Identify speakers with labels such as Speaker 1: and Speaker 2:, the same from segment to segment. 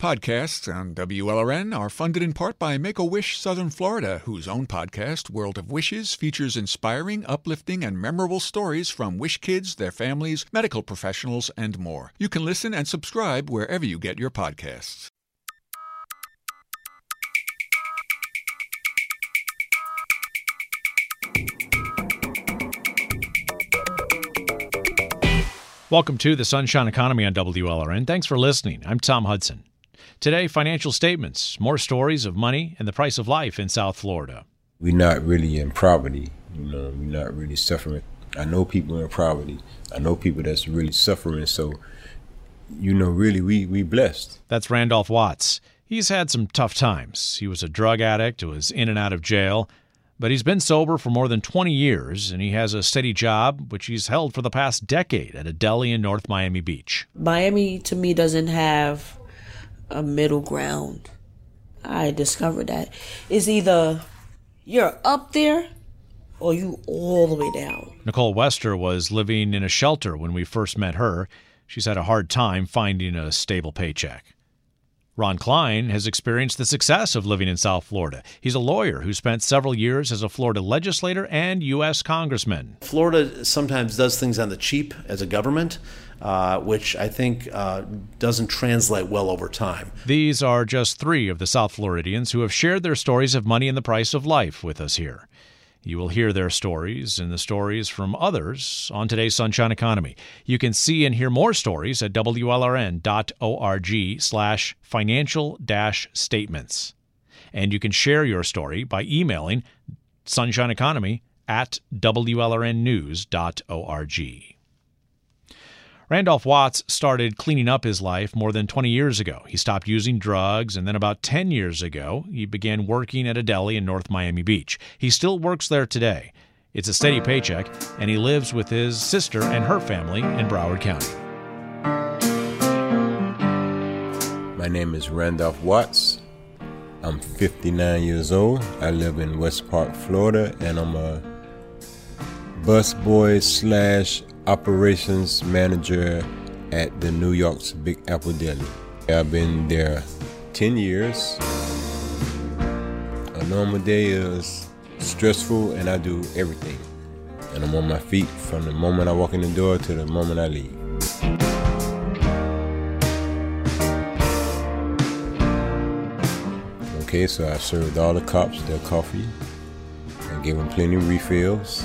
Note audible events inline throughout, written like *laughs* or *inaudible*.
Speaker 1: Podcasts on WLRN are funded in part by Make a Wish Southern Florida, whose own podcast, World of Wishes, features inspiring, uplifting, and memorable stories from wish kids, their families, medical professionals, and more. You can listen and subscribe wherever you get your podcasts.
Speaker 2: Welcome to the Sunshine Economy on WLRN. Thanks for listening. I'm Tom Hudson. Today, financial statements, more stories of money and the price of life in South Florida.
Speaker 3: We're not really in poverty, you know, we're not really suffering. I know people in poverty. I know people that's really suffering, so you know, really we we blessed.
Speaker 2: That's Randolph Watts. He's had some tough times. He was a drug addict, was in and out of jail, but he's been sober for more than 20 years and he has a steady job which he's held for the past decade at a deli in North Miami Beach.
Speaker 4: Miami to me doesn't have a middle ground. I discovered that it's either you're up there or you all the way down.
Speaker 2: Nicole Wester was living in a shelter when we first met her. She's had a hard time finding a stable paycheck. Ron Klein has experienced the success of living in South Florida. He's a lawyer who spent several years as a Florida legislator and U.S. congressman.
Speaker 5: Florida sometimes does things on the cheap as a government. Uh, which I think uh, doesn't translate well over time.
Speaker 2: These are just three of the South Floridians who have shared their stories of money and the price of life with us here. You will hear their stories and the stories from others on today's Sunshine Economy. You can see and hear more stories at wlrn.org slash financial dash statements. And you can share your story by emailing sunshineeconomy at wlrnnews.org. Randolph Watts started cleaning up his life more than 20 years ago. He stopped using drugs, and then about 10 years ago, he began working at a deli in North Miami Beach. He still works there today. It's a steady paycheck, and he lives with his sister and her family in Broward County.
Speaker 3: My name is Randolph Watts. I'm 59 years old. I live in West Park, Florida, and I'm a busboy slash operations manager at the New York's Big Apple Deli. I've been there 10 years. A normal day is stressful and I do everything. And I'm on my feet from the moment I walk in the door to the moment I leave. Okay, so I served all the cops their coffee. I gave them plenty of refills.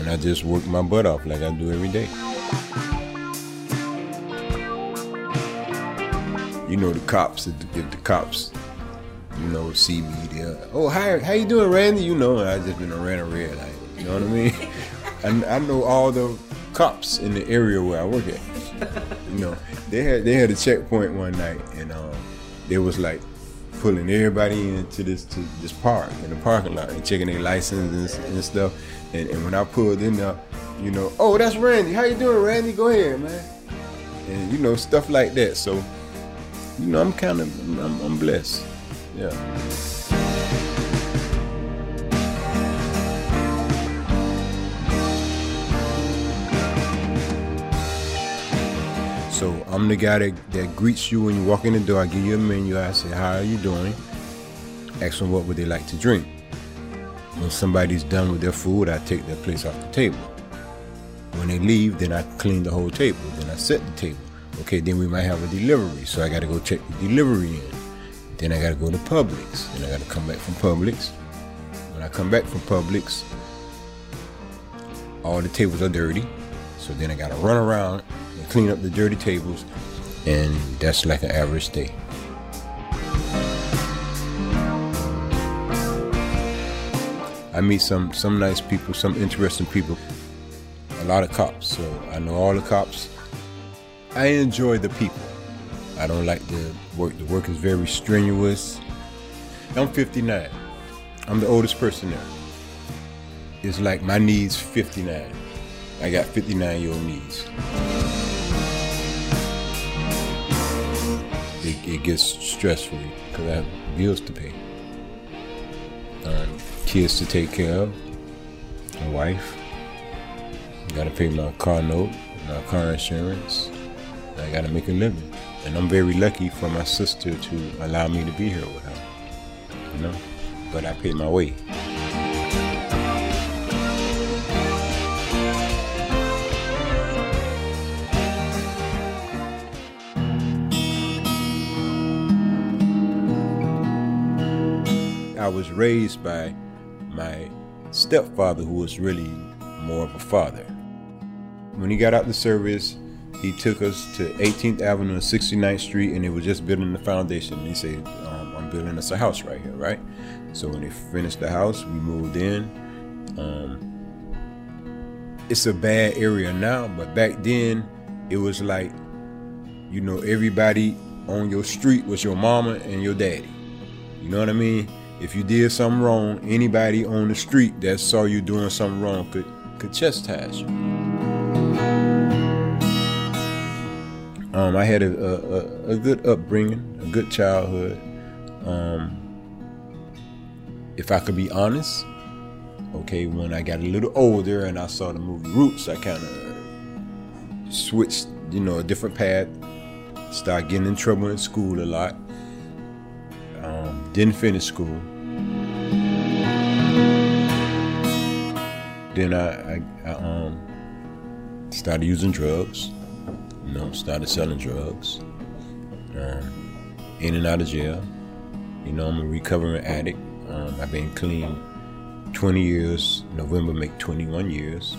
Speaker 3: And I just work my butt off like I do every day. You know the cops, if the, if the cops, you know, see me, they oh hi, how you doing, Randy? You know, I just been around a red light. You know what I mean? *laughs* and I know all the cops in the area where I work at. You know, they had they had a checkpoint one night, and um, they was like pulling everybody into this to this park in the parking lot and checking their license and, and stuff. And, and, when I pulled in there, you know, oh that's Randy. How you doing, Randy? Go ahead, man. And you know stuff like that. So, you know, I'm kind of I'm, I'm blessed. Yeah. So I'm the guy that, that greets you when you walk in the door. I give you a menu. I say, how are you doing? Ask them what would they like to drink. When somebody's done with their food, I take their place off the table. When they leave, then I clean the whole table. Then I set the table. Okay, then we might have a delivery. So I got to go check the delivery in. Then I got to go to Publix. Then I got to come back from Publix. When I come back from Publix, all the tables are dirty. So then I got to run around clean up the dirty tables, and that's like an average day. I meet some some nice people, some interesting people, a lot of cops. So I know all the cops. I enjoy the people. I don't like the work. The work is very strenuous. I'm 59. I'm the oldest person there. It's like my knees 59. I got 59 year old knees. It, gets stressful because I have bills to pay, um, kids to take care of, my wife. Got to pay my car note, my car insurance. I gotta make a living. And I'm very lucky for my sister to allow me to be here with her. You know? But I paid my way. Was raised by my stepfather, who was really more of a father. When he got out the service, he took us to 18th Avenue and 69th Street, and they were just building the foundation. He said, um, "I'm building us a house right here, right?" So when they finished the house, we moved in. Um, it's a bad area now, but back then, it was like, you know, everybody on your street was your mama and your daddy. You know what I mean? If you did something wrong, anybody on the street that saw you doing something wrong could could chastise you. Um, I had a, a, a, good upbringing, a good childhood. Um, if I could be honest, okay, when I got a little older and I saw the movie Roots, I kind of switched, you know, a different path. Started getting in trouble in school a lot. Um, didn't finish school. Then I, I, I um, started using drugs you know, started selling drugs. Um, in and out of jail. You know, I'm a recovering addict. Um, I've been clean 20 years. November make 21 years.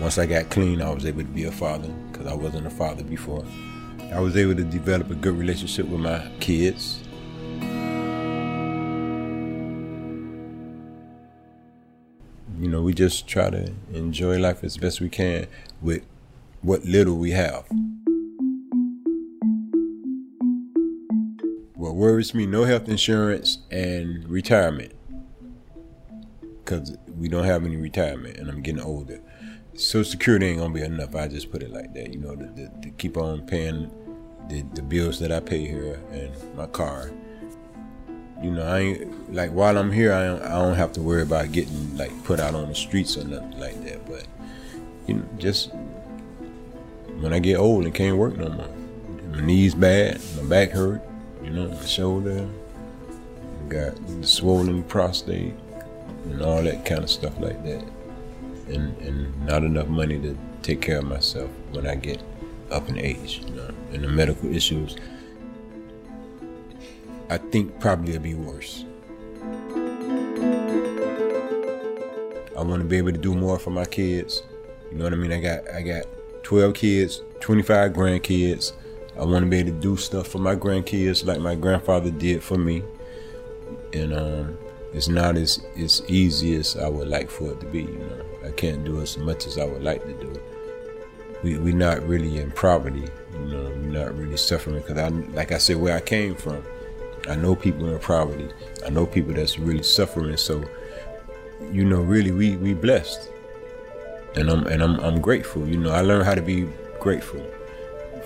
Speaker 3: Once I got clean, I was able to be a father because I wasn't a father before. I was able to develop a good relationship with my kids. We just try to enjoy life as best we can with what little we have. What worries me, no health insurance and retirement. Because we don't have any retirement and I'm getting older. Social Security ain't gonna be enough. I just put it like that, you know, to, to, to keep on paying the, the bills that I pay here and my car. You know, I ain't like while I'm here, I don't, I don't have to worry about getting like put out on the streets or nothing like that. But you know, just when I get old and can't work no more, my knees bad, my back hurt, you know, my shoulder, got swollen prostate, and all that kind of stuff like that, and and not enough money to take care of myself when I get up in age, you know, and the medical issues. I think probably it'll be worse. I want to be able to do more for my kids. You know what I mean? I got I got 12 kids, 25 grandkids. I want to be able to do stuff for my grandkids like my grandfather did for me. And um, it's not as, as easy as I would like for it to be. You know, I can't do as much as I would like to do. We we're not really in poverty. You know, we're not really suffering because I, like I said, where I came from, I know people in poverty. I know people that's really suffering. So, you know, really, we we blessed and I'm and I'm I'm grateful. You know, I learned how to be grateful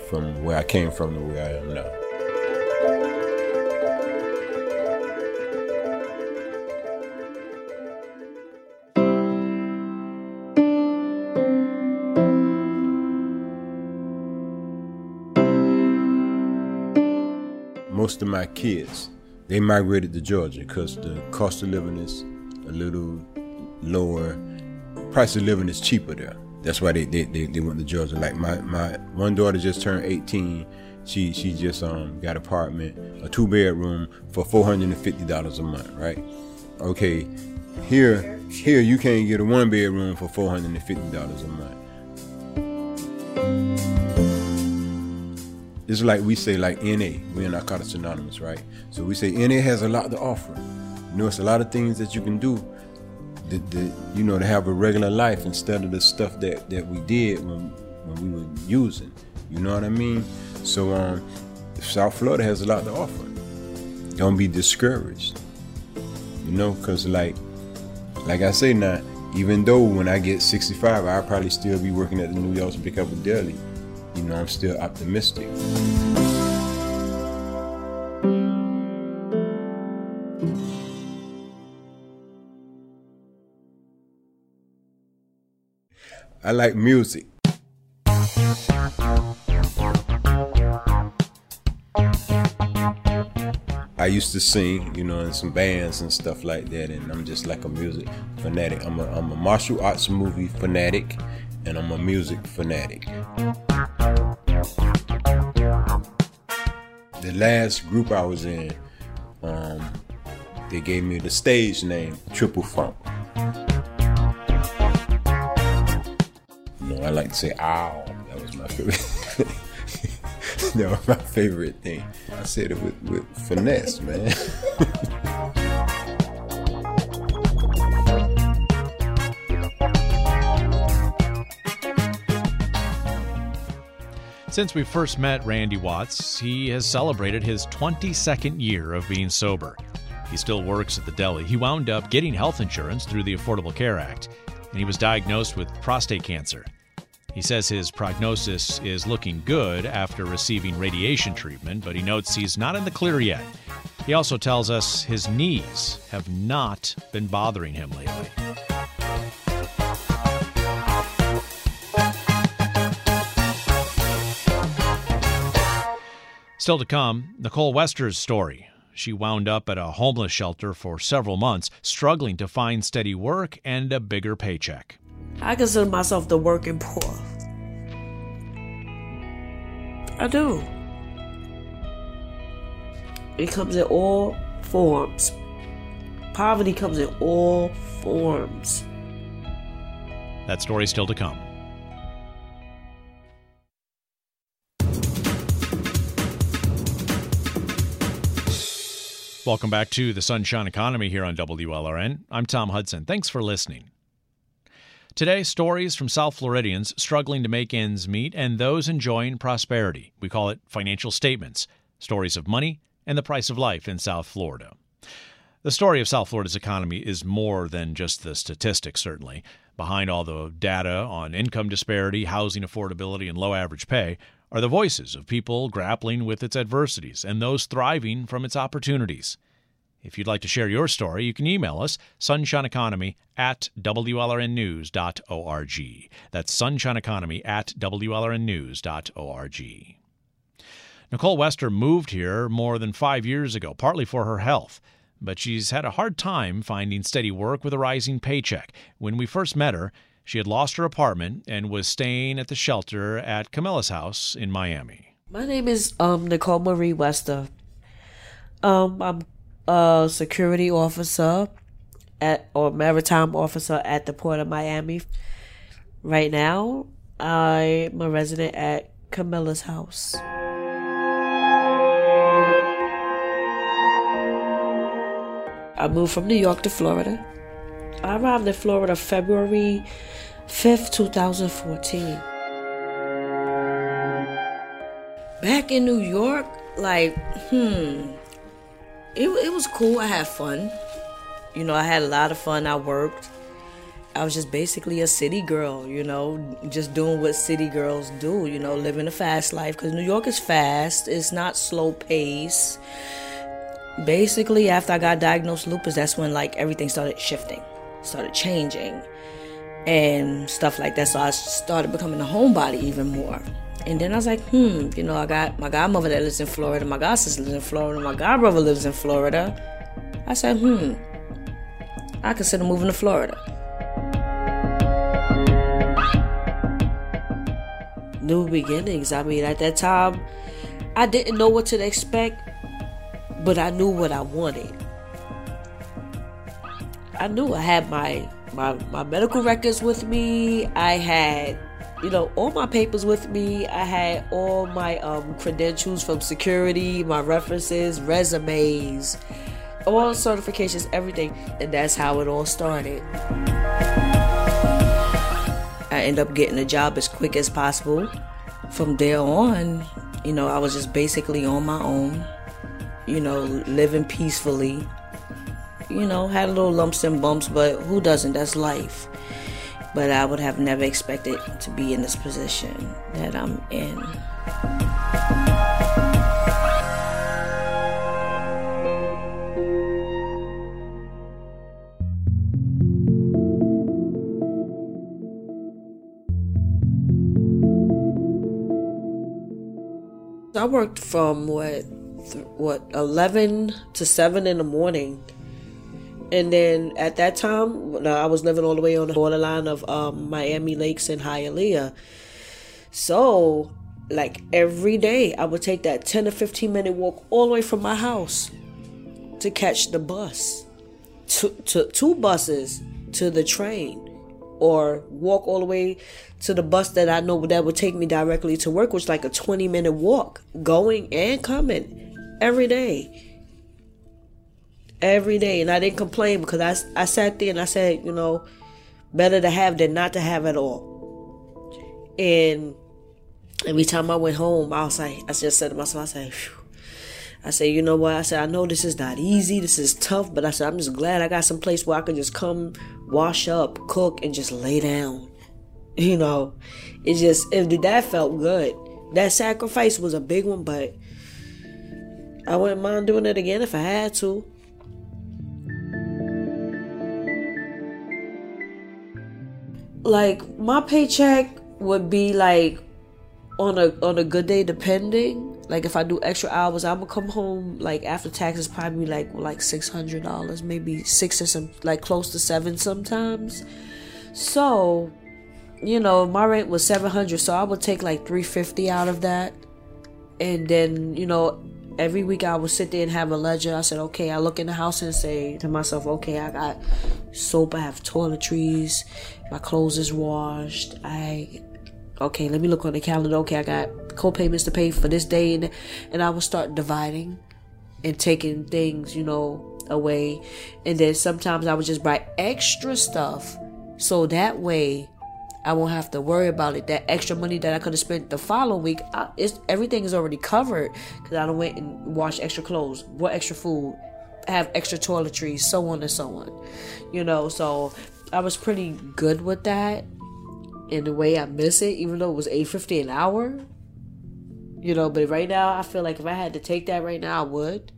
Speaker 3: from where I came from to where I am now. Most of my kids, they migrated to Georgia because the cost of living is a little lower price of living is cheaper there. That's why they, they, they, they went to Georgia. Like my, my one daughter just turned 18. She she just um got apartment, a two bedroom for four hundred and fifty dollars a month, right? Okay, here here you can't get a one bedroom for four hundred and fifty dollars a month. It's like we say like NA, we in Narcotics Anonymous, right? So we say NA has a lot to offer. You know, it's a lot of things that you can do the, you know to have a regular life instead of the stuff that that we did when when we were using. You know what I mean? So um, South Florida has a lot to offer. Don't be discouraged. You know, cause like like I say now, even though when I get 65, I'll probably still be working at the New York's Big Apple Deli you know, I'm still optimistic. I like music. I used to sing, you know, in some bands and stuff like that, and I'm just like a music fanatic. I'm a, I'm a martial arts movie fanatic, and I'm a music fanatic. The last group I was in, um, they gave me the stage name Triple Funk. You know, I like to say "ow." That was my favorite. *laughs* that was my favorite thing. I said it with, with finesse, man. *laughs*
Speaker 2: Since we first met Randy Watts, he has celebrated his 22nd year of being sober. He still works at the deli. He wound up getting health insurance through the Affordable Care Act, and he was diagnosed with prostate cancer. He says his prognosis is looking good after receiving radiation treatment, but he notes he's not in the clear yet. He also tells us his knees have not been bothering him lately. Still to come, Nicole Wester's story. She wound up at a homeless shelter for several months, struggling to find steady work and a bigger paycheck.
Speaker 4: I consider myself the working poor. I do. It comes in all forms. Poverty comes in all forms.
Speaker 2: That story still to come. Welcome back to the Sunshine Economy here on WLRN. I'm Tom Hudson. Thanks for listening. Today, stories from South Floridians struggling to make ends meet and those enjoying prosperity. We call it financial statements, stories of money and the price of life in South Florida. The story of South Florida's economy is more than just the statistics, certainly. Behind all the data on income disparity, housing affordability, and low average pay are the voices of people grappling with its adversities and those thriving from its opportunities. If you'd like to share your story, you can email us, sunshineeconomy at WLRNnews.org. That's sunshineeconomy at WLRNnews.org. Nicole Wester moved here more than five years ago, partly for her health, but she's had a hard time finding steady work with a rising paycheck. When we first met her, she had lost her apartment and was staying at the shelter at Camillus house in Miami.
Speaker 4: My name is um, Nicole Marie Wester. Um, I'm a security officer at or maritime officer at the port of Miami. Right now, I'm a resident at Camillus house. I moved from New York to Florida. I arrived in Florida February 5th, 2014. Back in New York, like, hmm, it, it was cool. I had fun. You know, I had a lot of fun. I worked. I was just basically a city girl, you know, just doing what city girls do, you know, living a fast life. Because New York is fast, it's not slow pace. Basically, after I got diagnosed lupus, that's when like everything started shifting, started changing, and stuff like that. So I started becoming a homebody even more. And then I was like, hmm, you know, I got my godmother that lives in Florida, my godsister lives in Florida, my godbrother lives in Florida. I said, hmm, I consider moving to Florida. New beginnings. I mean, at that time, I didn't know what to expect, but I knew what I wanted. I knew I had my my, my medical records with me. I had you know, all my papers with me. I had all my um, credentials from security, my references, resumes, all certifications, everything. And that's how it all started. I ended up getting a job as quick as possible. From there on, you know, I was just basically on my own, you know, living peacefully. You know, had a little lumps and bumps, but who doesn't? That's life but I would have never expected to be in this position that I'm in. I worked from what th- what eleven to seven in the morning. And then at that time, I was living all the way on the borderline of um, Miami Lakes and Hialeah. So, like every day, I would take that 10 to 15 minute walk all the way from my house to catch the bus, to, to two buses to the train, or walk all the way to the bus that I know that would take me directly to work, which like a 20 minute walk, going and coming every day every day and I didn't complain because I, I sat there and I said, you know, better to have than not to have at all. And every time I went home, I was like, I just said to myself, I said, Phew. I said, you know what? I said, I know this is not easy, this is tough, but I said, I'm just glad I got some place where I can just come, wash up, cook, and just lay down. *laughs* You know, it just, if that felt good. That sacrifice was a big one, but I wouldn't mind doing it again if I had to. Like my paycheck would be like on a on a good day depending. Like if i do extra hours i'm gonna come home like after taxes probably like like six hundred dollars maybe six or some like close to seven sometimes. So you know my rent was 700 so i would take like 350 out of that. And then you know every week I would sit there and have a ledger. I said, okay, I look in the house and say to myself, okay, I got soap, I have toiletries, my clothes is washed. I okay, let me look on the calendar. Okay, I got co-payments to pay for this day and and I would start dividing and taking things, you know, away. And then sometimes I would just buy extra stuff so that way I won't have to worry about it. That extra money that I could have spent the following week, I, everything is already covered because I don't went and wash extra clothes, bought extra food, have extra toiletries, so on and so on. You know, so I was pretty good with that. In the way I miss it, even though it was eight fifty an hour. You know, but right now I feel like if I had to take that right now, I would.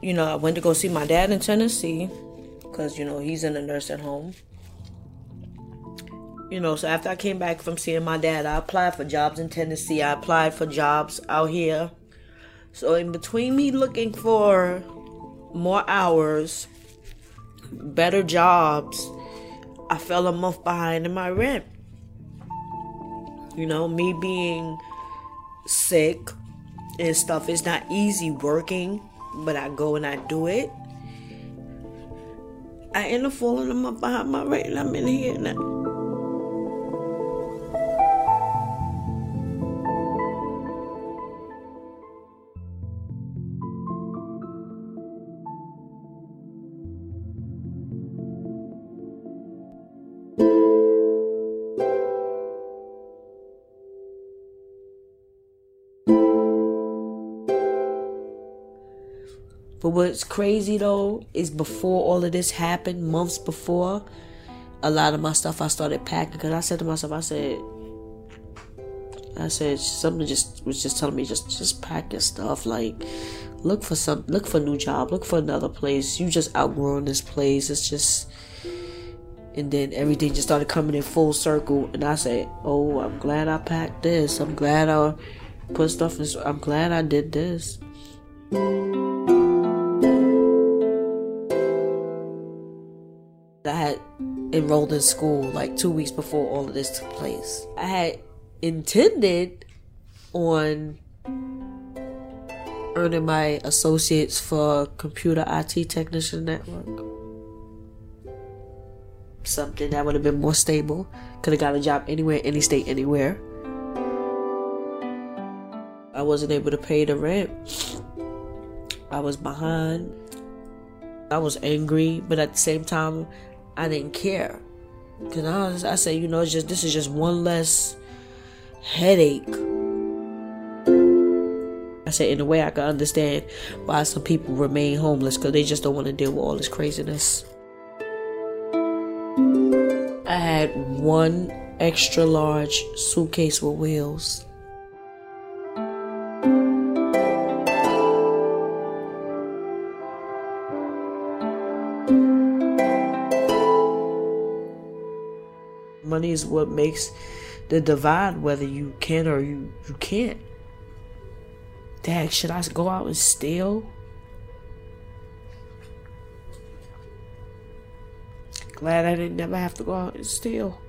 Speaker 4: You know, I went to go see my dad in Tennessee because you know he's in a nursing home. You know, so after I came back from seeing my dad, I applied for jobs in Tennessee. I applied for jobs out here. So in between me looking for more hours, better jobs, I fell a month behind in my rent. You know, me being sick and stuff, it's not easy working, but I go and I do it. I end up falling a month behind my rent, and I'm in here now. But what's crazy though is before all of this happened, months before, a lot of my stuff I started packing. Because I said to myself, I said, I said something just was just telling me just just pack your stuff. Like look for some look for a new job. Look for another place. You just outgrown this place. It's just and then everything just started coming in full circle. And I said oh I'm glad I packed this. I'm glad I put stuff in I'm glad I did this enrolled in school like two weeks before all of this took place. I had intended on earning my associates for computer IT technician network. Something that would have been more stable. Could have got a job anywhere, any state, anywhere. I wasn't able to pay the rent. I was behind. I was angry, but at the same time, I didn't care. Cause I, I said, you know, just this is just one less headache. I said, in a way, I can understand why some people remain homeless because they just don't want to deal with all this craziness. I had one extra large suitcase with wheels. Is what makes the divide whether you can or you, you can't. Dad, should I go out and steal? Glad I didn't never have to go out and steal.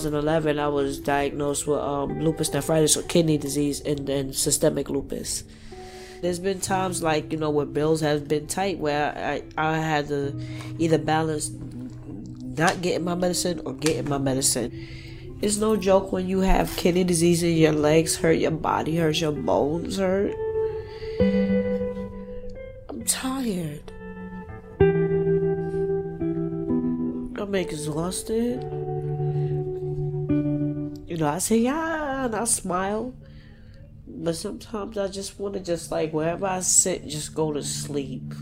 Speaker 4: 2011, I was diagnosed with um, lupus nephritis or kidney disease and, then systemic lupus. There's been times like, you know, where bills have been tight where I, I had to either balance not getting my medicine or getting my medicine. It's no joke when you have kidney disease and your legs hurt, your body hurts, your bones hurt. I'm tired. I'm exhausted. Know, I say, yeah, and I smile. But sometimes I just want to just like wherever I sit, just go to sleep.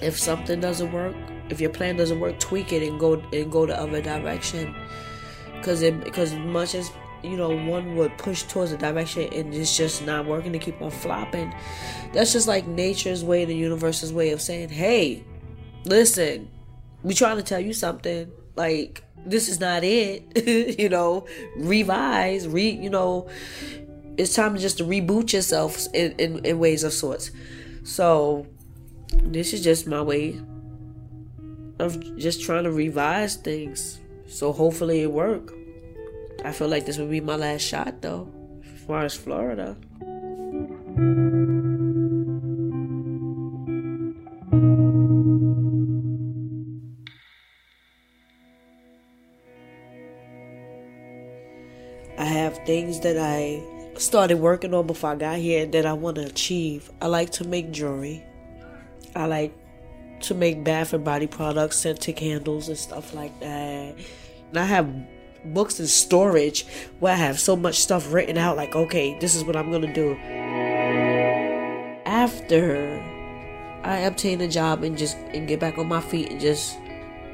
Speaker 4: If something doesn't work, if your plan doesn't work, tweak it and go and go the other direction. Because it because much as you know, one would push towards a direction and it's just not working to keep on flopping. That's just like nature's way, the universe's way of saying, hey, listen, we trying to tell you something. Like, this is not it. *laughs* you know, revise, re, you know, it's time to just to reboot yourself in, in, in ways of sorts. So, this is just my way of just trying to revise things. So hopefully it work. I feel like this would be my last shot, though, as far as Florida. I have things that I started working on before I got here that I want to achieve. I like to make jewelry. I like to make bath and body products, scented candles, and stuff like that. And I have books in storage where I have so much stuff written out like okay this is what I'm gonna do. After I obtain a job and just and get back on my feet and just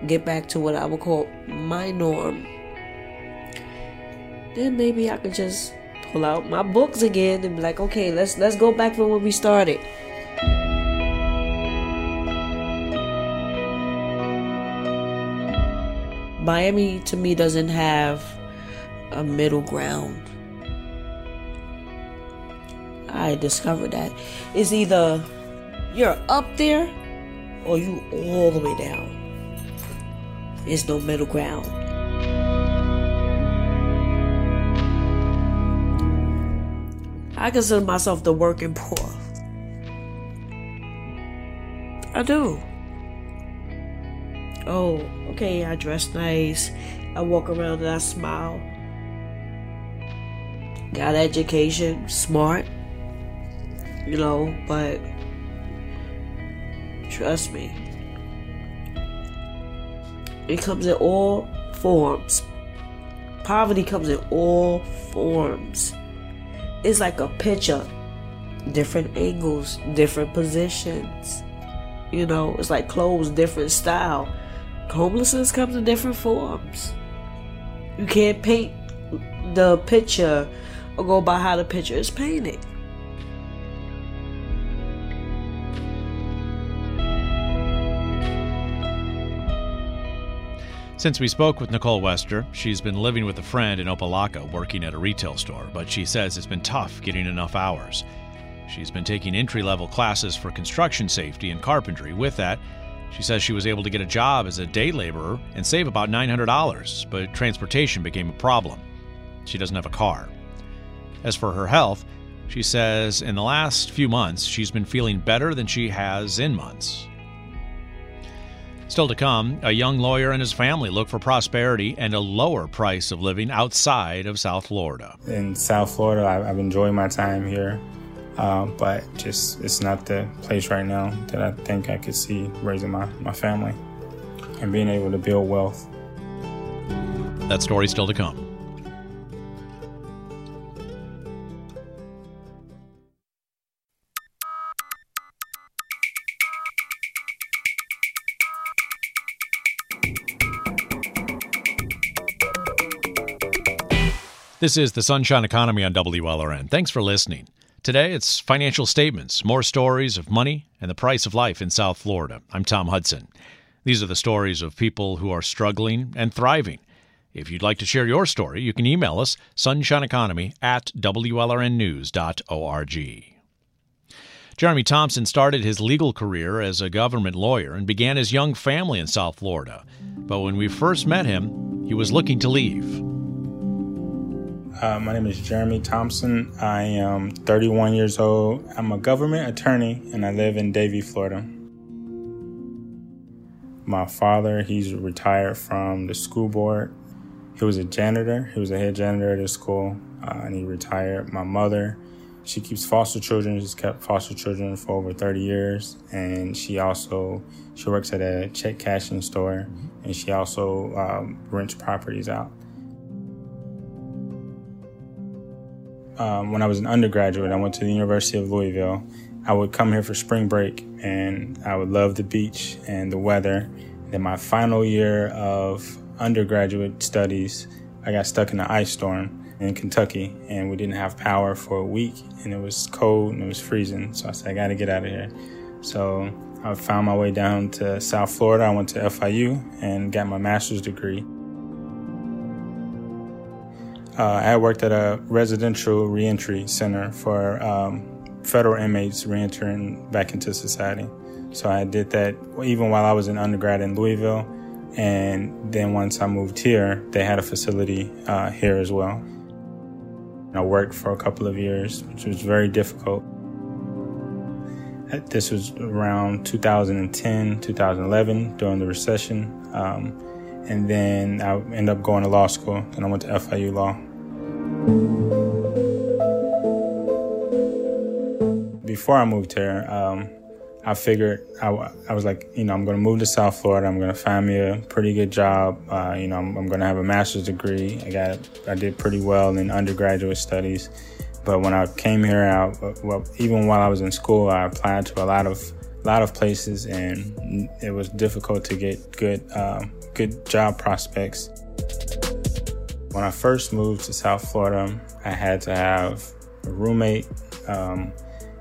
Speaker 4: get back to what I would call my norm then maybe I could just pull out my books again and be like okay let's let's go back from where we started Miami to me doesn't have a middle ground. I discovered that it's either you're up there or you all the way down. There's no middle ground. I consider myself the working poor. I do oh, okay, I dress nice. I walk around and I smile. Got education, smart, you know, but trust me, it comes in all forms. Poverty comes in all forms. It's like a picture, different angles, different positions. You know, it's like clothes, different style homelessness comes in different forms. You can't paint the picture or go by how the picture is painted.
Speaker 2: Since we spoke with Nicole Wester, she's been living with a friend in Opa-locka working at a retail store, but she says it's been tough getting enough hours. She's been taking entry level classes for construction safety and carpentry. With that, she says she was able to get a job as a day laborer and save about $900, but transportation became a problem. She doesn't have a car. As for her health, she says in the last few months she's been feeling better than she has in months. Still to come, a young lawyer and his family look for prosperity and a lower price of living outside of South Florida.
Speaker 6: In South Florida, I've enjoyed my time here. Uh, but just it's not the place right now that I think I could see raising my, my family. and being able to build wealth.
Speaker 2: That story still to come. This is the Sunshine Economy on WLRN. Thanks for listening. Today it's financial statements, more stories of money and the price of life in South Florida. I'm Tom Hudson. These are the stories of people who are struggling and thriving. If you'd like to share your story, you can email us sunshineeconomy at WLRNnews.org. Jeremy Thompson started his legal career as a government lawyer and began his young family in South Florida. But when we first met him, he was looking to leave.
Speaker 6: Uh, my name is Jeremy Thompson. I am 31 years old. I'm a government attorney and I live in Davie, Florida. My father, he's retired from the school board. He was a janitor. He was a head janitor at the school, uh, and he retired. My mother, she keeps foster children. She's kept foster children for over 30 years, and she also she works at a check cashing store, and she also um, rents properties out. Um, when I was an undergraduate, I went to the University of Louisville. I would come here for spring break and I would love the beach and the weather. Then my final year of undergraduate studies, I got stuck in an ice storm in Kentucky and we didn't have power for a week and it was cold and it was freezing. So I said, I got to get out of here. So I found my way down to South Florida. I went to FIU and got my master's degree. Uh, I worked at a residential reentry center for um, federal inmates reentering back into society. So I did that even while I was in undergrad in Louisville. And then once I moved here, they had a facility uh, here as well. I worked for a couple of years, which was very difficult. This was around 2010, 2011 during the recession. Um, and then I ended up going to law school, and I went to FIU Law. Before I moved here, um, I figured I, I, was like, you know, I'm going to move to South Florida. I'm going to find me a pretty good job. Uh, you know, I'm, I'm going to have a master's degree. I got, I did pretty well in undergraduate studies. But when I came here, I, well, even while I was in school, I applied to a lot of, lot of places, and it was difficult to get good, um, good job prospects. When I first moved to South Florida, I had to have a roommate. Um,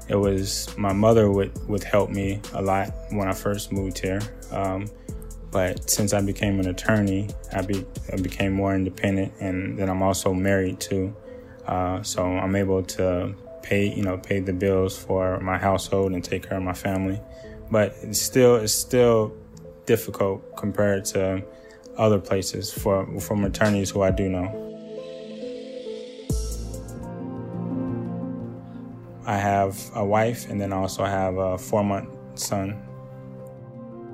Speaker 6: it was my mother would, would help me a lot when I first moved here. Um, but since I became an attorney, I, be, I, became more independent, and then I'm also married too. Uh, so I'm able to pay, you know, pay the bills for my household and take care of my family. But it's still, it's still difficult compared to other places for from attorneys who I do know. I have a wife and then I also have a four month son.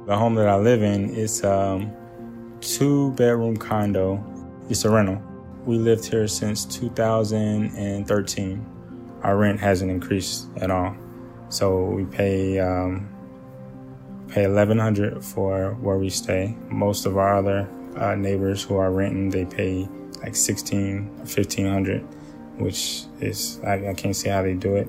Speaker 6: The home that I live in is a um, two bedroom condo. It's a rental. We lived here since 2013. Our rent hasn't increased at all. So we pay um, pay 1100 for where we stay. Most of our other uh, neighbors who are renting, they pay like 16 1500 which is, I, I can't see how they do it.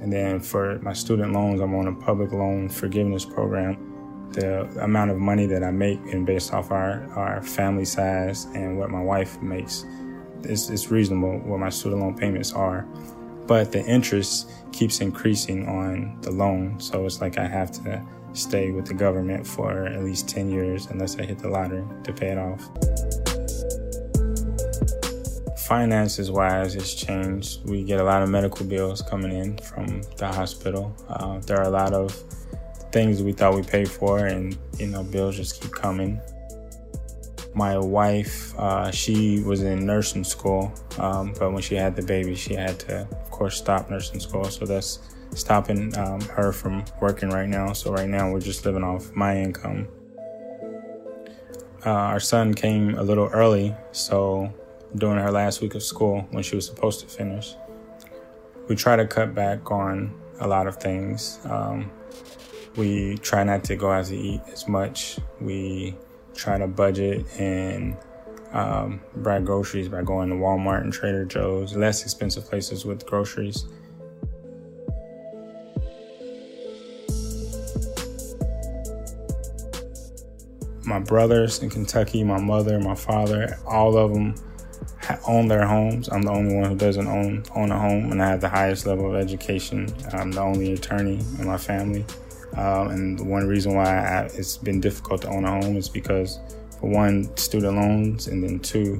Speaker 6: And then for my student loans, I'm on a public loan forgiveness program. The amount of money that I make and based off our, our family size and what my wife makes, it's, it's reasonable what my student loan payments are but the interest keeps increasing on the loan. So it's like I have to stay with the government for at least 10 years unless I hit the lottery to pay it off. Finances wise, it's changed. We get a lot of medical bills coming in from the hospital. Uh, there are a lot of things we thought we paid for, and you know, bills just keep coming. My wife, uh, she was in nursing school, um, but when she had the baby, she had to, of course, stop nursing school. So that's stopping um, her from working right now. So right now we're just living off my income. Uh, our son came a little early, so during her last week of school when she was supposed to finish, we try to cut back on a lot of things. Um, We try not to go out to eat as much. We try to budget and um, buy groceries by going to Walmart and Trader Joe's, less expensive places with groceries. My brothers in Kentucky, my mother, my father, all of them own their homes. I'm the only one who doesn't own own a home, and I have the highest level of education. I'm the only attorney in my family, um, and one reason why I, it's been difficult to own a home is because, for one, student loans, and then two,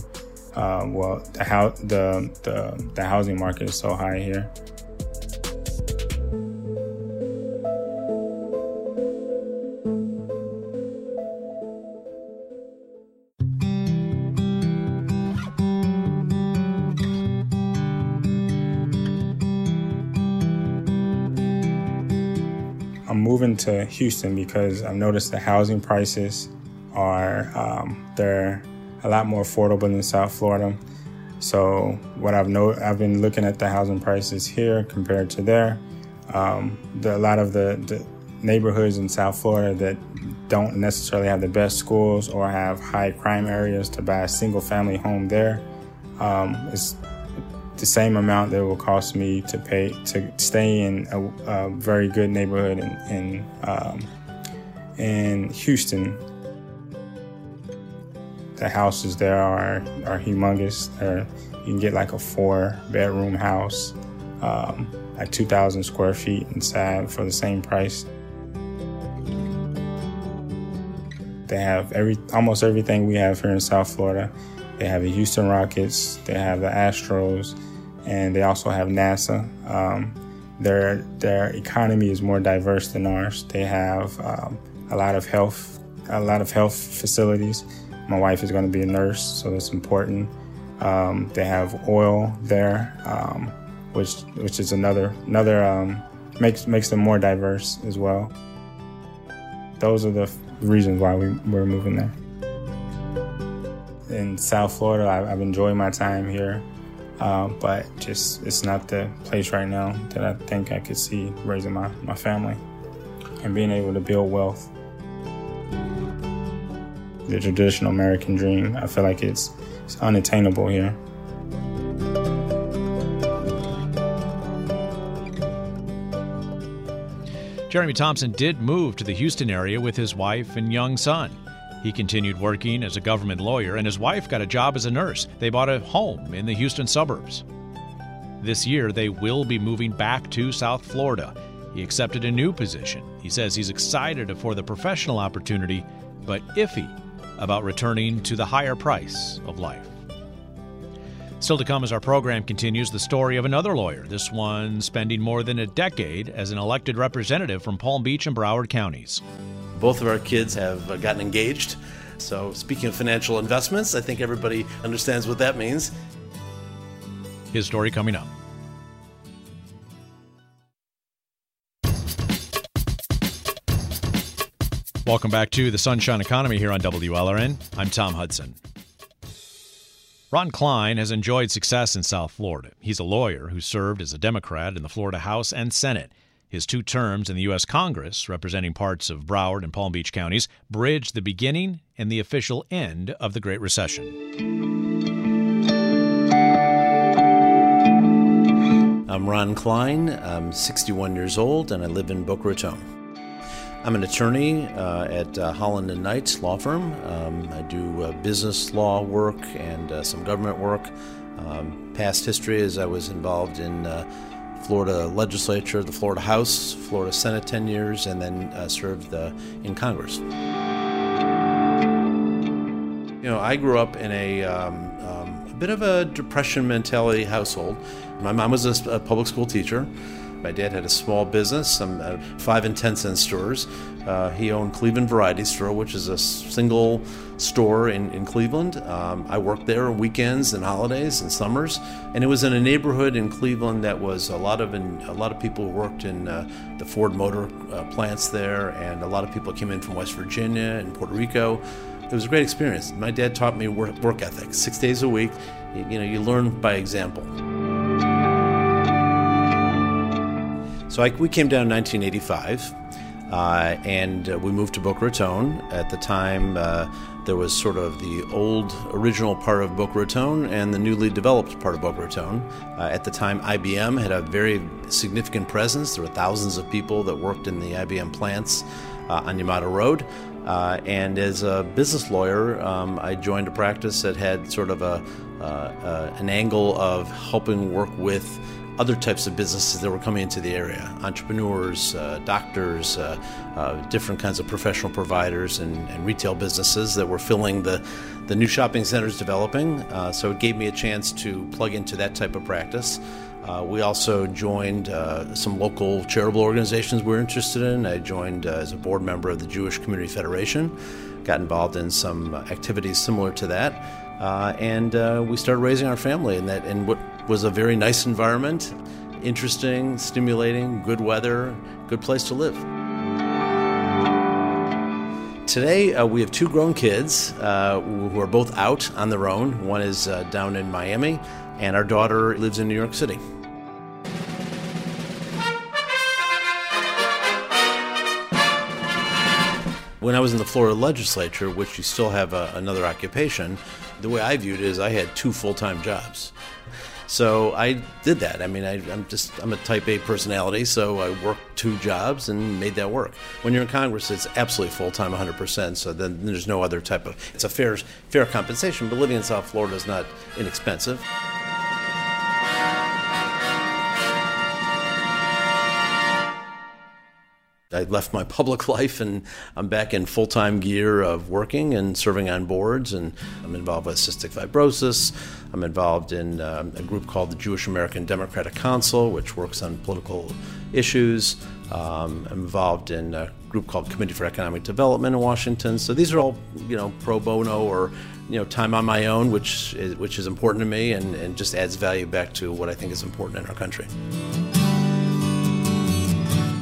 Speaker 6: uh, well, the, ho- the the the housing market is so high here. Houston because I've noticed the housing prices are um, they're a lot more affordable than South Florida. So what I've know I've been looking at the housing prices here compared to there. Um, the, a lot of the, the neighborhoods in South Florida that don't necessarily have the best schools or have high crime areas to buy a single family home there um, the same amount that it will cost me to pay to stay in a, a very good neighborhood in in, um, in Houston. The houses there are are humongous. They're, you can get like a four bedroom house, um, like two thousand square feet inside for the same price. They have every almost everything we have here in South Florida. They have the Houston Rockets, they have the Astros, and they also have NASA. Um, their their economy is more diverse than ours. They have um, a lot of health a lot of health facilities. My wife is going to be a nurse, so that's important. Um, they have oil there, um, which which is another another um, makes makes them more diverse as well. Those are the reasons why we, we're moving there in South Florida. I, have enjoyed my time here, uh, but just it's not the place right now that I think I could see raising my, my family and being able to build wealth. The traditional American dream, I feel like it's, it's unattainable here.
Speaker 2: Jeremy Thompson did move to the Houston area with his wife and young son. He continued working as a government lawyer, and his wife got a job as a nurse. They bought a home in the Houston suburbs. This year, they will be moving back to South Florida. He accepted a new position. He says he's excited for the professional opportunity, but iffy about returning to the higher price of life. Still to come as our program continues, the story of another lawyer, this one spending more than a decade as an elected representative from Palm Beach and Broward counties.
Speaker 5: Both of our kids have uh, gotten engaged. So, speaking of financial investments, I think everybody understands what that means.
Speaker 2: His story coming up. Welcome back to the Sunshine Economy here on WLRN. I'm Tom Hudson. Ron Klein has enjoyed success in South Florida. He's a lawyer who served as a Democrat in the Florida House and Senate. His two terms in the U.S. Congress, representing parts of Broward and Palm Beach counties, bridged the beginning and the official end of the Great Recession.
Speaker 5: I'm Ron Klein. I'm 61 years old and I live in Boca Raton. I'm an attorney uh, at uh, Holland and Knight law firm. Um, I do uh, business law work and uh, some government work. Um, past history is I was involved in uh, Florida legislature, the Florida House, Florida Senate 10 years, and then uh, served uh, in Congress. You know, I grew up in a, um, um, a bit of a depression mentality household. My mom was a, a public school teacher. My dad had a small business, some uh, five and ten cent stores. Uh, he owned Cleveland Variety Store, which is a single store in, in Cleveland. Um, I worked there on weekends and holidays and summers, and it was in a neighborhood in Cleveland that was a lot of in, a lot of people worked in uh, the Ford Motor uh, plants there, and a lot of people came in from West Virginia and Puerto Rico. It was a great experience. My dad taught me work, work ethic, six days a week. You, you know, you learn by example. So I, we came down in 1985. Uh, and uh, we moved to Boca Raton. At the time, uh, there was sort of the old original part of Boca Raton and the newly developed part of Boca Raton. Uh, at the time, IBM had a very significant presence. There were thousands of people that worked in the IBM plants uh, on Yamato Road. Uh, and as a business lawyer, um, I joined a practice that had sort of a an angle of helping work with other types of businesses that were coming into the area entrepreneurs, uh, doctors, uh, uh, different kinds of professional providers, and, and, retail businesses that were filling the, the new shopping centers developing. Uh, so it gave me a chance to plug into that type of practice. Uh, we also joined uh, some local charitable organizations we are interested in. I joined as a board member of the Jewish Community Federation, got involved in some activities similar to that. Uh, and uh, we started raising our family in that in what was a very nice environment, interesting, stimulating, good weather, good place to live. Today, uh, we have two grown kids uh, who are both out on their own. One is uh, down in Miami, and our daughter lives in New York City. When I was in the Florida legislature, which you still have a, another occupation, the way I viewed it is I had two full time jobs. So I did that. I mean, I, am just I'm a Type A personality, so I worked two jobs and made that work. When you're in Congress, it's absolutely full time, 100 percent. So then there's no other type of it's a fair fair compensation. But living in South Florida is not inexpensive. I left my public *laughs* life and I'm back in full time gear of working and serving on boards. And I'm involved with cystic fibrosis. I'm involved in um, a group called the Jewish American Democratic Council, which works on political issues. Um, I'm involved in a group called Committee for Economic Development in Washington. So these are all, you know, pro bono or you know time on my own, which is, which is important to me and, and just adds value back to what I think is important in our country.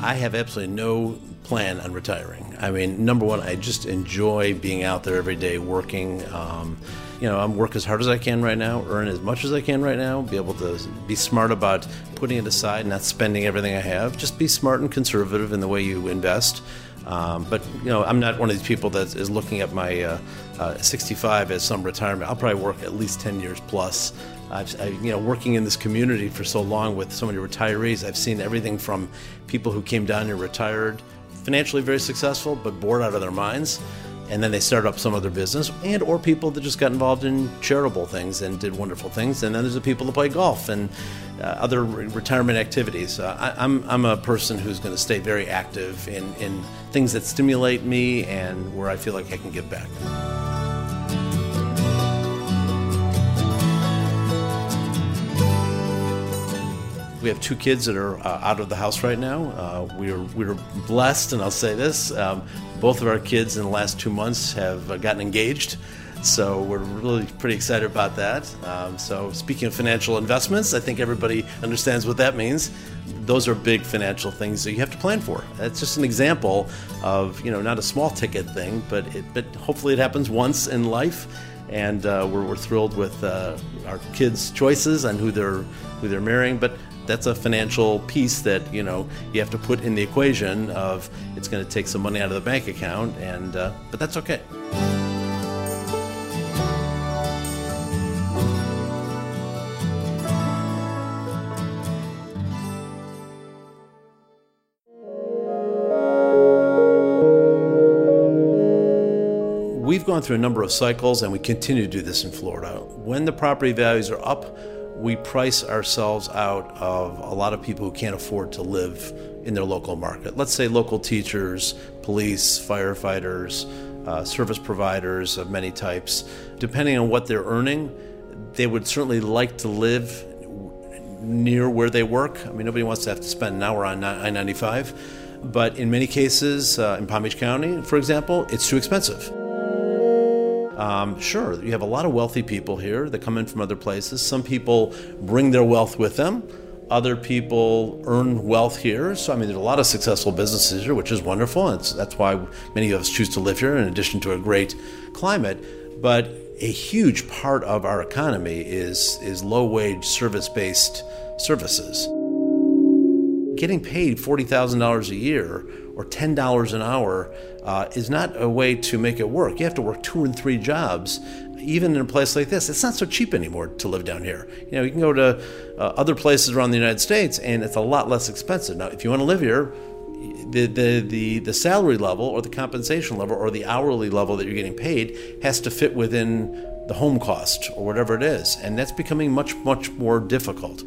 Speaker 5: I have absolutely no plan on retiring. I mean, number one, I just enjoy being out there every day working. Um, you know, I'm work as hard as I can right now, earn as much as I can right now, be able to be smart about putting it aside, not spending everything I have. Just be smart and conservative in the way you invest. Um, but you know, I'm not one of these people that is looking at my uh, uh, 65 as some retirement. I'll probably work at least 10 years plus. I've, I, you know, working in this community for so long with so many retirees, I've seen everything from people who came down here retired, financially very successful, but bored out of their minds, and then they started up some other business, and or people that just got involved in charitable things and did wonderful things, and then there's the people that play golf and uh, other re- retirement activities. Uh, I, I'm I'm a person who's going to stay very active in in things that stimulate me and where I feel like I can give back. We have two kids that are uh, out of the house right now. Uh, we are we are blessed, and I'll say this: um, both of our kids in the last two months have uh, gotten engaged. So we're really pretty excited about that. Um, so speaking of financial investments, I think everybody understands what that means. Those are big financial things that you have to plan for. That's just an example of you know not a small ticket thing, but it, but hopefully it happens once in life and uh, we're, we're, thrilled with uh, our kids' choices and who they're who they're marrying. But that's a financial piece that you know you have to put in the equation of it's going to take some money out of the bank account, and uh, but that's okay. We've gone through a number of cycles and we continue to do this in Florida. When the property values are up, we price ourselves out of a lot of people who can't afford to live in their local market. Let's say local teachers, police, firefighters, uh, service providers of many types. Depending on what they're earning, they would certainly like to live near where they work. I mean, nobody wants to have to spend an hour on I 95. But in many cases, uh, in Palm Beach County, for example, it's too expensive. Um, sure, you have a lot of wealthy people here that come in from other places. Some people bring their wealth with them. Other people earn wealth here. So, I mean, there's a lot of successful businesses here, which is wonderful. It's, that's why many of us choose to live here, in addition to a great climate. But a huge part of our economy is, is low wage, service based services. Getting paid $40,000 a year or $10 an hour uh, is not a way to make it work. You have to work two and three jobs. Even in a place like this, it's not so cheap anymore to live down here. You know, you can go to uh, other places around the United States, and it's a lot less expensive. Now, if you want to live here, the, the, the, the salary level or the compensation level or the hourly level that you're getting paid has to fit within the home cost or whatever it is. And that's becoming much, much more difficult.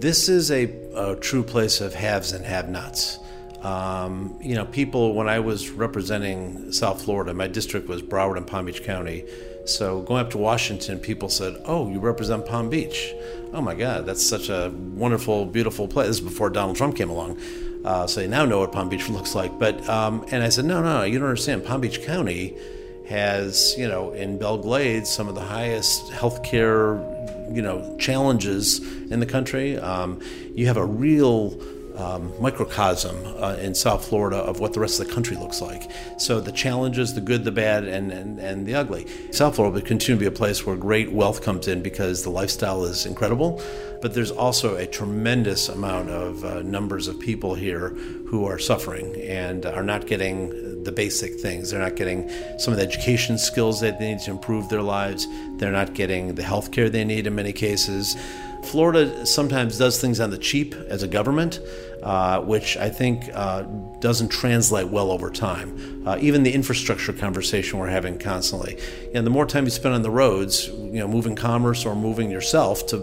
Speaker 5: This is a, a true place of haves and have nots. Um, you know, people, when I was representing South Florida, my district was Broward and Palm Beach County. So going up to Washington, people said, Oh, you represent Palm Beach. Oh my God, that's such a wonderful, beautiful place. This is before Donald Trump came along. Uh, so they now know what Palm Beach *laughs* looks like. But, um, and I said, No, no, you don't understand. Palm Beach County has, you know, in Belle Glade, some of the highest healthcare you know challenges in the country. Um, you have a real um, microcosm uh, in South Florida of what the rest of the country looks like. So the challenges, the good, the bad, and, and, and the ugly. South Florida will continue to be a place where great wealth comes in because the lifestyle is incredible. But there's also a tremendous amount of uh, numbers of people here who are suffering and are not getting the basic things. They're not getting some of the education skills that they need to improve their lives. They're not getting the health care they need in many cases. Florida sometimes does things on the cheap as a government, uh, which I think uh, doesn't translate well over time. Uh, even the infrastructure conversation we're having constantly, and the more time you spend on the roads, you know, moving commerce or moving yourself to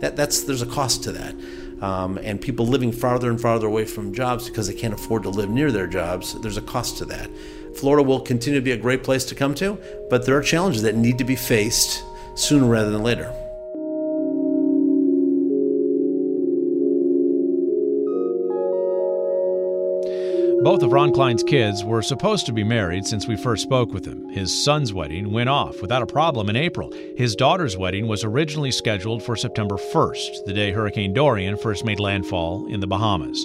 Speaker 5: that, that's there's a cost to that. Um, and people living farther and farther away from jobs because they can't afford to live near their jobs, there's a cost to that. Florida will continue to be a great place to come to, but there are challenges that need to be faced sooner rather than later.
Speaker 2: Both of Ron Klein's kids were supposed to be married since we first spoke with him. His son's wedding went off without a problem in April. His daughter's wedding was originally scheduled for September 1st, the day Hurricane Dorian first made landfall in the Bahamas.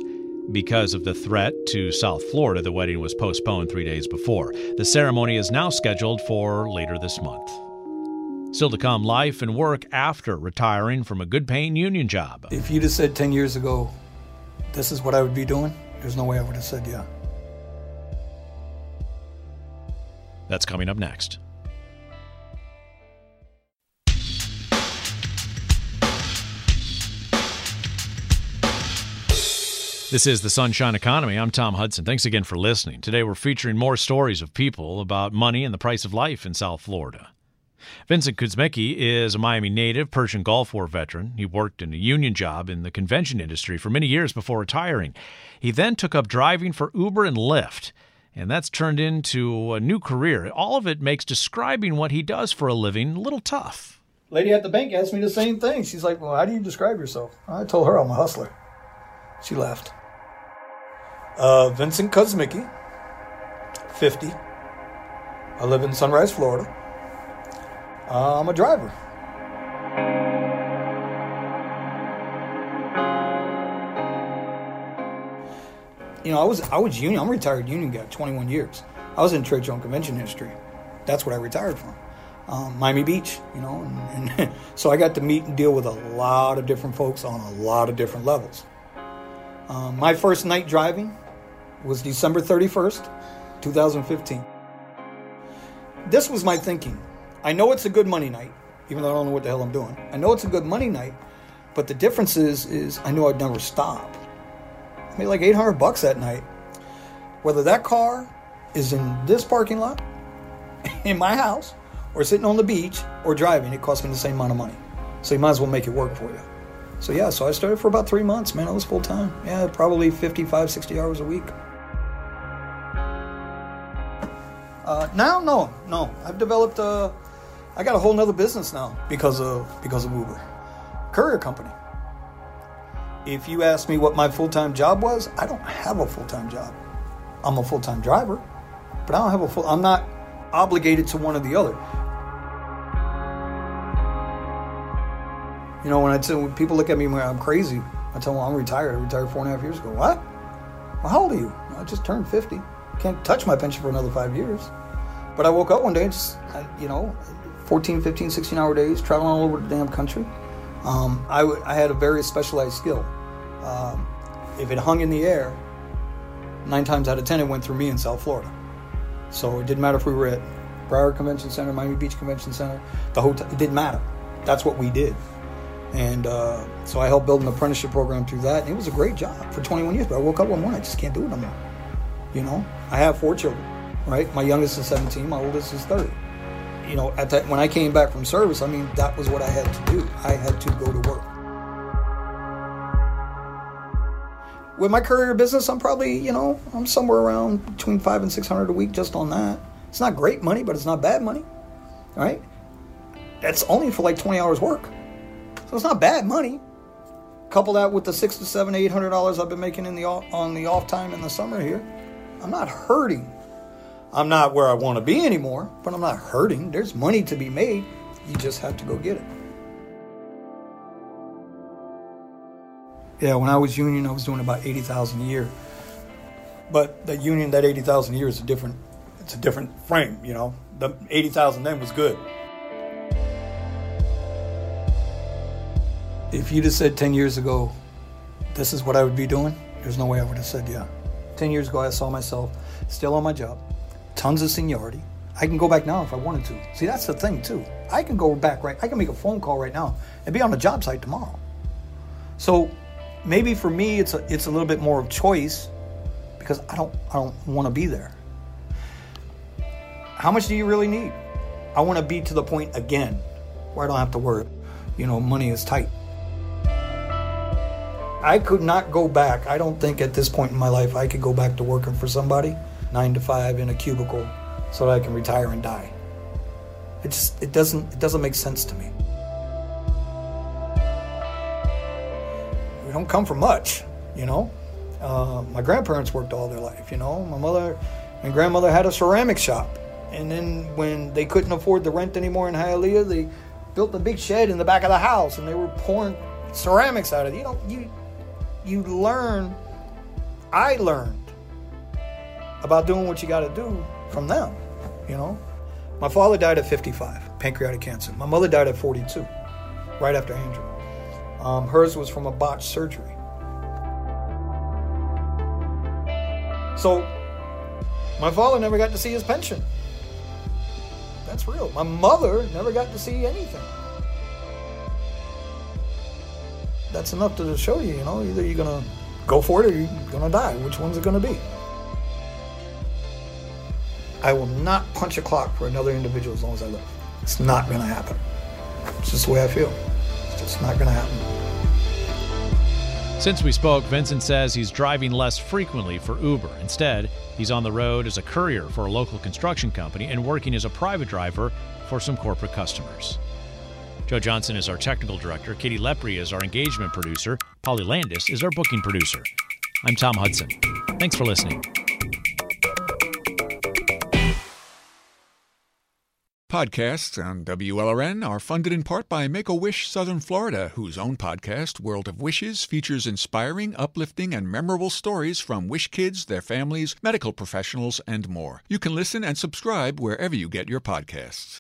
Speaker 2: Because of the threat to South Florida, the wedding was postponed three days before. The ceremony is now scheduled for later this month. Still to come, life and work after retiring from a good paying union job.
Speaker 7: If you'd have said 10 years ago, this is what I would be doing, there's no way I would have said yeah.
Speaker 2: That's coming up next. This is the Sunshine Economy. I'm Tom Hudson. Thanks again for listening. Today we're featuring more stories of people about money and the price of life in South Florida. Vincent Kuzmicki is a Miami native, Persian Gulf War veteran. He worked in a union job in the convention industry for many years before retiring. He then took up driving for Uber and Lyft, and that's turned into a new career. All of it makes describing what he does for a living a little tough.
Speaker 7: Lady at the bank asked me the same thing. She's like, Well, how do you describe yourself? I told her I'm a hustler. She laughed. Uh, Vincent Kuzmicki, 50. I live in Sunrise, Florida. I'm a driver. You know, I was I was union. I'm a retired union guy, 21 years. I was in trade show and convention industry. That's what I retired from. Um, Miami Beach, you know, and, and *laughs* so I got to meet and deal with a lot of different folks on a lot of different levels. Um, my first night driving was December 31st, 2015. This was my thinking. I know it's a good money night, even though I don't know what the hell I'm doing. I know it's a good money night, but the difference is, is I know I'd never stop. I made like 800 bucks that night. Whether that car is in this parking lot, *laughs* in my house, or sitting on the beach, or driving, it cost me the same amount of money. So you might as well make it work for you. So yeah, so I started for about three months, man. I was full time. Yeah, probably 55, 60 hours a week. Uh, now, no, no. I've developed a, I got a whole nother business now because of because of Uber, courier company. If you ask me what my full time job was, I don't have a full time job. I'm a full time driver, but I don't have a full. I'm not obligated to one or the other. You know, when I tell when people look at me when I'm crazy, I tell them I'm retired. I retired four and a half years ago. What? Well, how old are you? I just turned 50. Can't touch my pension for another five years. But I woke up one day and just, you know, 14, 15, 16 hour days, traveling all over the damn country. Um, I, w- I had a very specialized skill. Um, if it hung in the air, nine times out of ten it went through me in South Florida. So it didn't matter if we were at Broward Convention Center, Miami Beach Convention Center, the hotel. It didn't matter. That's what we did. And uh, so I helped build an apprenticeship program through that. And it was a great job for 21 years. But I woke up one morning, I just can't do it no more. You know, I have four children, right? My youngest is 17, my oldest is 30. You know, at that when I came back from service, I mean, that was what I had to do. I had to go to work. With my career business, I'm probably, you know, I'm somewhere around between five and 600 a week just on that. It's not great money, but it's not bad money, right? That's only for like 20 hours work. So it's not bad money. Couple that with the six to seven, eight hundred dollars I've been making in the on the off time in the summer here. I'm not hurting. I'm not where I want to be anymore, but I'm not hurting. There's money to be made. You just have to go get it. Yeah, when I was union, I was doing about eighty thousand a year. But the union, that eighty thousand a year is a different. It's a different frame, you know. The eighty thousand then was good. If you'd have said 10 years ago, this is what I would be doing, there's no way I would have said yeah. 10 years ago, I saw myself still on my job, tons of seniority. I can go back now if I wanted to. See, that's the thing, too. I can go back right, I can make a phone call right now and be on the job site tomorrow. So maybe for me, it's a, it's a little bit more of choice because I don't, I don't want to be there. How much do you really need? I want to be to the point again where I don't have to worry. You know, money is tight. I could not go back. I don't think at this point in my life I could go back to working for somebody, nine to five in a cubicle, so that I can retire and die. It just it doesn't it doesn't make sense to me. We don't come from much, you know. Uh, my grandparents worked all their life, you know. My mother and grandmother had a ceramic shop, and then when they couldn't afford the rent anymore in Hialeah, they built a big shed in the back of the house, and they were pouring ceramics out of it. You know, you you learn, I learned about doing what you got to do from them, you know. My father died at 55, pancreatic cancer. My mother died at 42, right after Andrew. Um, hers was from a botched surgery. So, my father never got to see his pension. That's real. My mother never got to see anything. that's enough to show you, you know, either you're going to go for it or you're going to die. Which one's it going to be? I will not punch a clock for another individual as long as I live. It's not going to happen. It's just the way I feel. It's just not going to happen.
Speaker 2: Since we spoke, Vincent says he's driving less frequently for Uber. Instead, he's on the road as a courier for a local construction company and working as a private driver for some corporate customers. Joe Johnson is our technical director. Katie Lepri is our engagement producer. Polly Landis is our booking producer. I'm Tom Hudson. Thanks for listening.
Speaker 1: Podcasts on WLRN are funded in part by Make a Wish Southern Florida, whose own podcast, World of Wishes, features inspiring, uplifting, and memorable stories from wish kids, their families, medical professionals, and more. You can listen and subscribe wherever you get your podcasts.